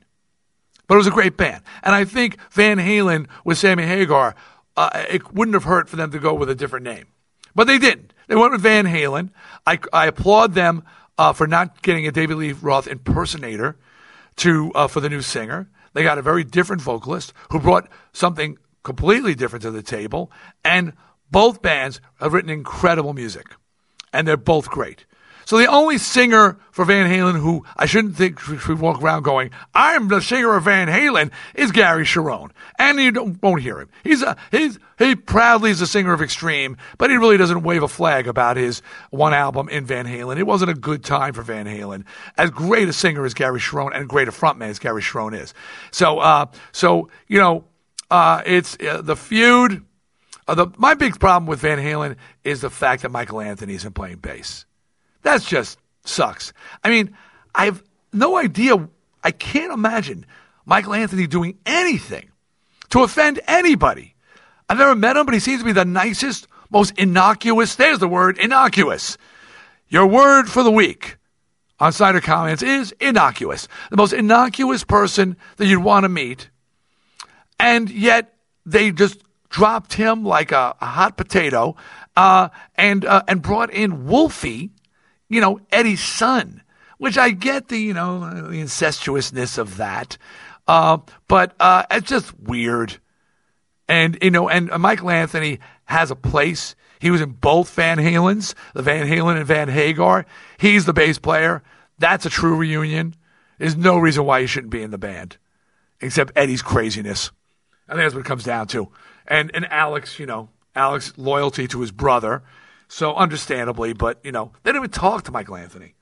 but it was a great band. And I think Van Halen with Sammy Hagar, uh, it wouldn't have hurt for them to go with a different name, but they didn't. They went with Van Halen. I I applaud them uh, for not getting a David Lee Roth impersonator to uh, for the new singer. They got a very different vocalist who brought something completely different to the table. And both bands have written incredible music. And they're both great. So the only singer for Van Halen who I shouldn't think should walk around going, "I'm the singer of Van Halen," is Gary Cherone. and you won't hear him. He's a he's he proudly is a singer of Extreme, but he really doesn't wave a flag about his one album in Van Halen. It wasn't a good time for Van Halen. As great a singer as Gary Cherone and great a frontman as Gary Cherone is. So, uh, so you know, uh, it's uh, the feud. Uh, the, my big problem with Van Halen is the fact that Michael Anthony isn't playing bass. That's just sucks. I mean, I have no idea. I can't imagine Michael Anthony doing anything to offend anybody. I've never met him, but he seems to be the nicest, most innocuous. There's the word, innocuous. Your word for the week. on Snider Comments is innocuous. The most innocuous person that you'd want to meet. And yet they just dropped him like a, a hot potato uh, and, uh, and brought in Wolfie, you know, Eddie's son, which I get the, you know, the incestuousness of that. Uh, but uh, it's just weird. And, you know, and Michael Anthony has a place. He was in both Van Halens, the Van Halen and Van Hagar. He's the bass player. That's a true reunion. There's no reason why he shouldn't be in the band, except Eddie's craziness. I think that's what it comes down to. And and Alex, you know, Alex loyalty to his brother. So understandably, but you know, they didn't even talk to Michael Anthony.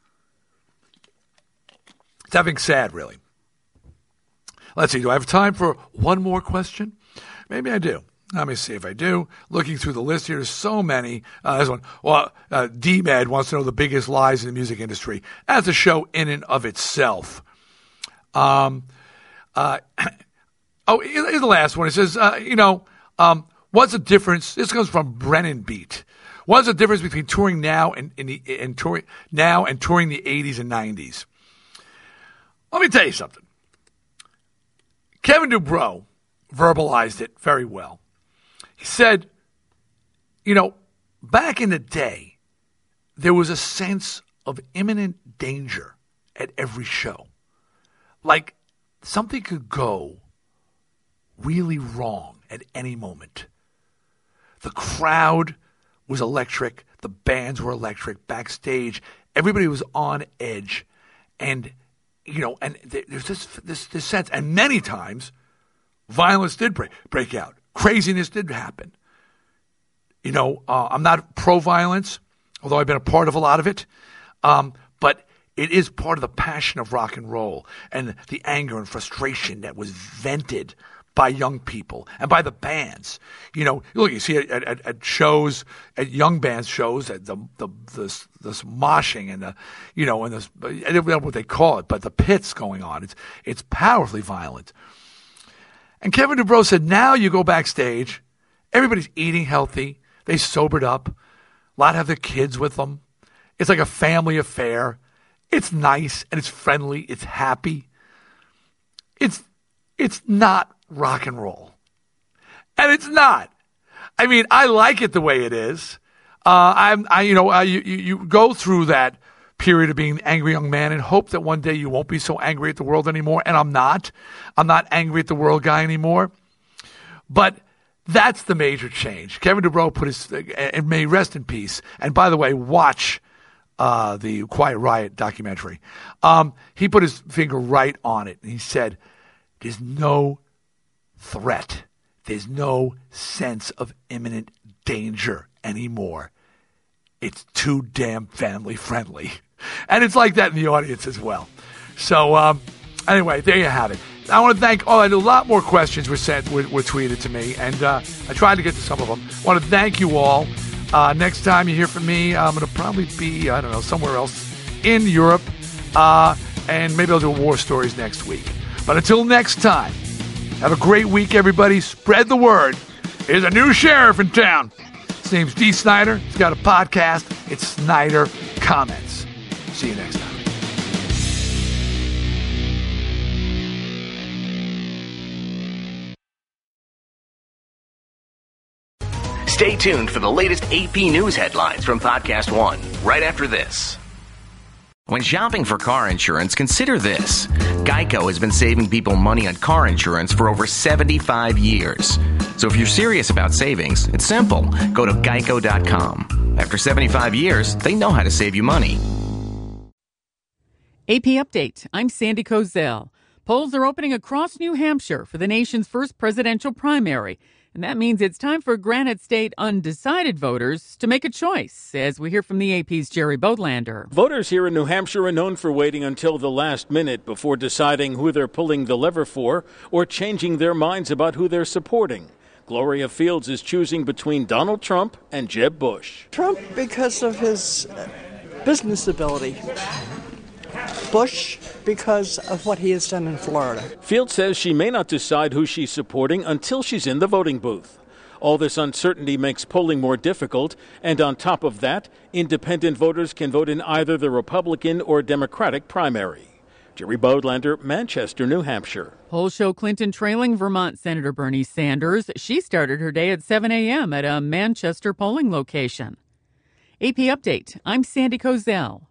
It's having sad, really. Let's see. Do I have time for one more question? Maybe I do. Let me see if I do. Looking through the list here, there's so many. Uh, this one. Well, uh, D-Med wants to know the biggest lies in the music industry. That's a show in and of itself. Um, uh, oh, here's the last one. It says, uh, you know, um, what's the difference? This comes from Brennan Beat. What's the difference between touring now and, the, and touring now and touring the 80s and 90s? Let me tell you something. Kevin DuBrow verbalized it very well. He said, you know, back in the day, there was a sense of imminent danger at every show. Like something could go really wrong at any moment. The crowd was electric, the bands were electric, backstage, everybody was on edge. And, you know, and there's this, this, this sense, and many times, violence did break, break out craziness did happen. You know, uh, I'm not pro violence, although I've been a part of a lot of it. Um, but it is part of the passion of rock and roll and the anger and frustration that was vented by young people and by the bands. You know, look, you see at, at, at shows, at young bands shows, at the the this this moshing and the, you know, and this I don't know what they call it, but the pits going on. It's it's powerfully violent. And Kevin DuBrow said, now you go backstage, everybody's eating healthy, they sobered up, a lot have their kids with them. It's like a family affair. It's nice and it's friendly, it's happy. It's it's not rock and roll. And it's not. I mean, I like it the way it is. Uh, I'm, I, you know, uh, you, you go through that period of being an angry young man and hope that one day you won't be so angry at the world anymore. And I'm not. I'm not angry at the world guy anymore. But that's the major change. Kevin DuBrow put his, and may rest in peace. And by the way, watch uh, the Quiet Riot documentary. Um, he put his finger right on it and he said, There's no threat, there's no sense of imminent danger anymore. It's too damn family friendly. And it's like that in the audience as well. So, um, anyway, there you have it. I want to thank. Oh, and a lot more questions were sent, were, were tweeted to me, and uh, I tried to get to some of them. I want to thank you all. Uh, next time you hear from me, I'm going to probably be, I don't know, somewhere else in Europe, uh, and maybe I'll do war stories next week. But until next time, have a great week, everybody. Spread the word. There's a new sheriff in town. His name's Dee Snider. He's got a podcast. It's Snider Comments. See you next time. Stay tuned for the latest AP news headlines from Podcast One right after this. When shopping for car insurance, consider this Geico has been saving people money on car insurance for over 75 years. So if you're serious about savings, it's simple. Go to geico.com. After 75 years, they know how to save you money. AP Update. I'm Sandy Kozel. Polls are opening across New Hampshire for the nation's first presidential primary. And that means it's time for Granite State undecided voters to make a choice, as we hear from the AP's Jerry Bodlander. Voters here in New Hampshire are known for waiting until the last minute before deciding who they're pulling the lever for or changing their minds about who they're supporting. Gloria Fields is choosing between Donald Trump and Jeb Bush. Trump because of his business ability. Bush because of what he has done in Florida. Field says she may not decide who she's supporting until she's in the voting booth. All this uncertainty makes polling more difficult, and on top of that, independent voters can vote in either the Republican or Democratic primary. Jerry Bodlander, Manchester, New Hampshire. Polls show Clinton trailing Vermont Senator Bernie Sanders. She started her day at 7 a.m. at a Manchester polling location. AP Update. I'm Sandy Kozel.